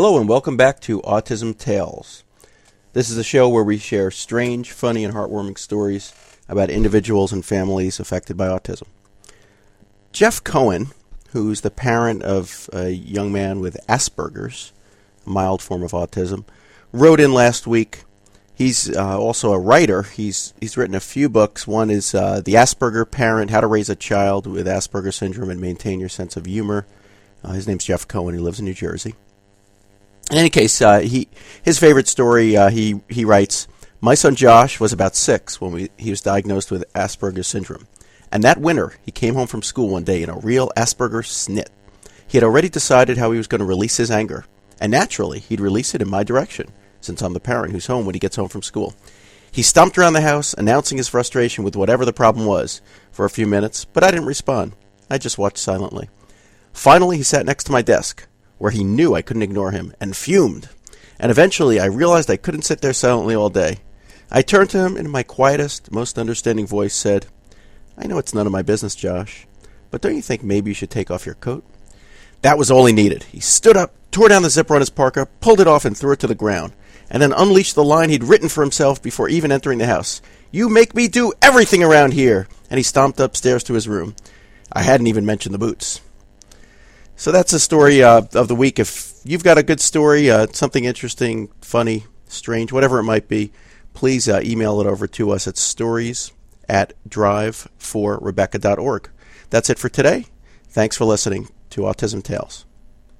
Hello, and welcome back to Autism Tales. This is a show where we share strange, funny, and heartwarming stories about individuals and families affected by autism. Jeff Cohen, who's the parent of a young man with Asperger's, a mild form of autism, wrote in last week. He's uh, also a writer. He's he's written a few books. One is uh, The Asperger Parent: How to Raise a Child with Asperger Syndrome and Maintain Your Sense of Humor. Uh, his name's Jeff Cohen. He lives in New Jersey. In any case, uh, he his favorite story. Uh, he he writes, "My son Josh was about six when we, he was diagnosed with Asperger's syndrome, and that winter he came home from school one day in a real Asperger snit. He had already decided how he was going to release his anger, and naturally he'd release it in my direction, since I'm the parent who's home when he gets home from school." He stomped around the house, announcing his frustration with whatever the problem was, for a few minutes, but I didn't respond. I just watched silently. Finally, he sat next to my desk, where he knew I couldn't ignore him, and fumed. And eventually I realized I couldn't sit there silently all day. I turned to him and in my quietest, most understanding voice said, I know it's none of my business, Josh, but don't you think maybe you should take off your coat? That was all he needed. He stood up, tore down the zipper on his parka, pulled it off, and threw it to the ground, and then unleashed the line he'd written for himself before even entering the house. You make me do everything around here! And he stomped upstairs to his room. I hadn't even mentioned the boots. So that's the story uh, of the week. If you've got a good story, uh, something interesting, funny, strange, whatever it might be, please uh, email it over to us at stories at driveforrebecca.org. That's it for today. Thanks for listening to Autism Tales.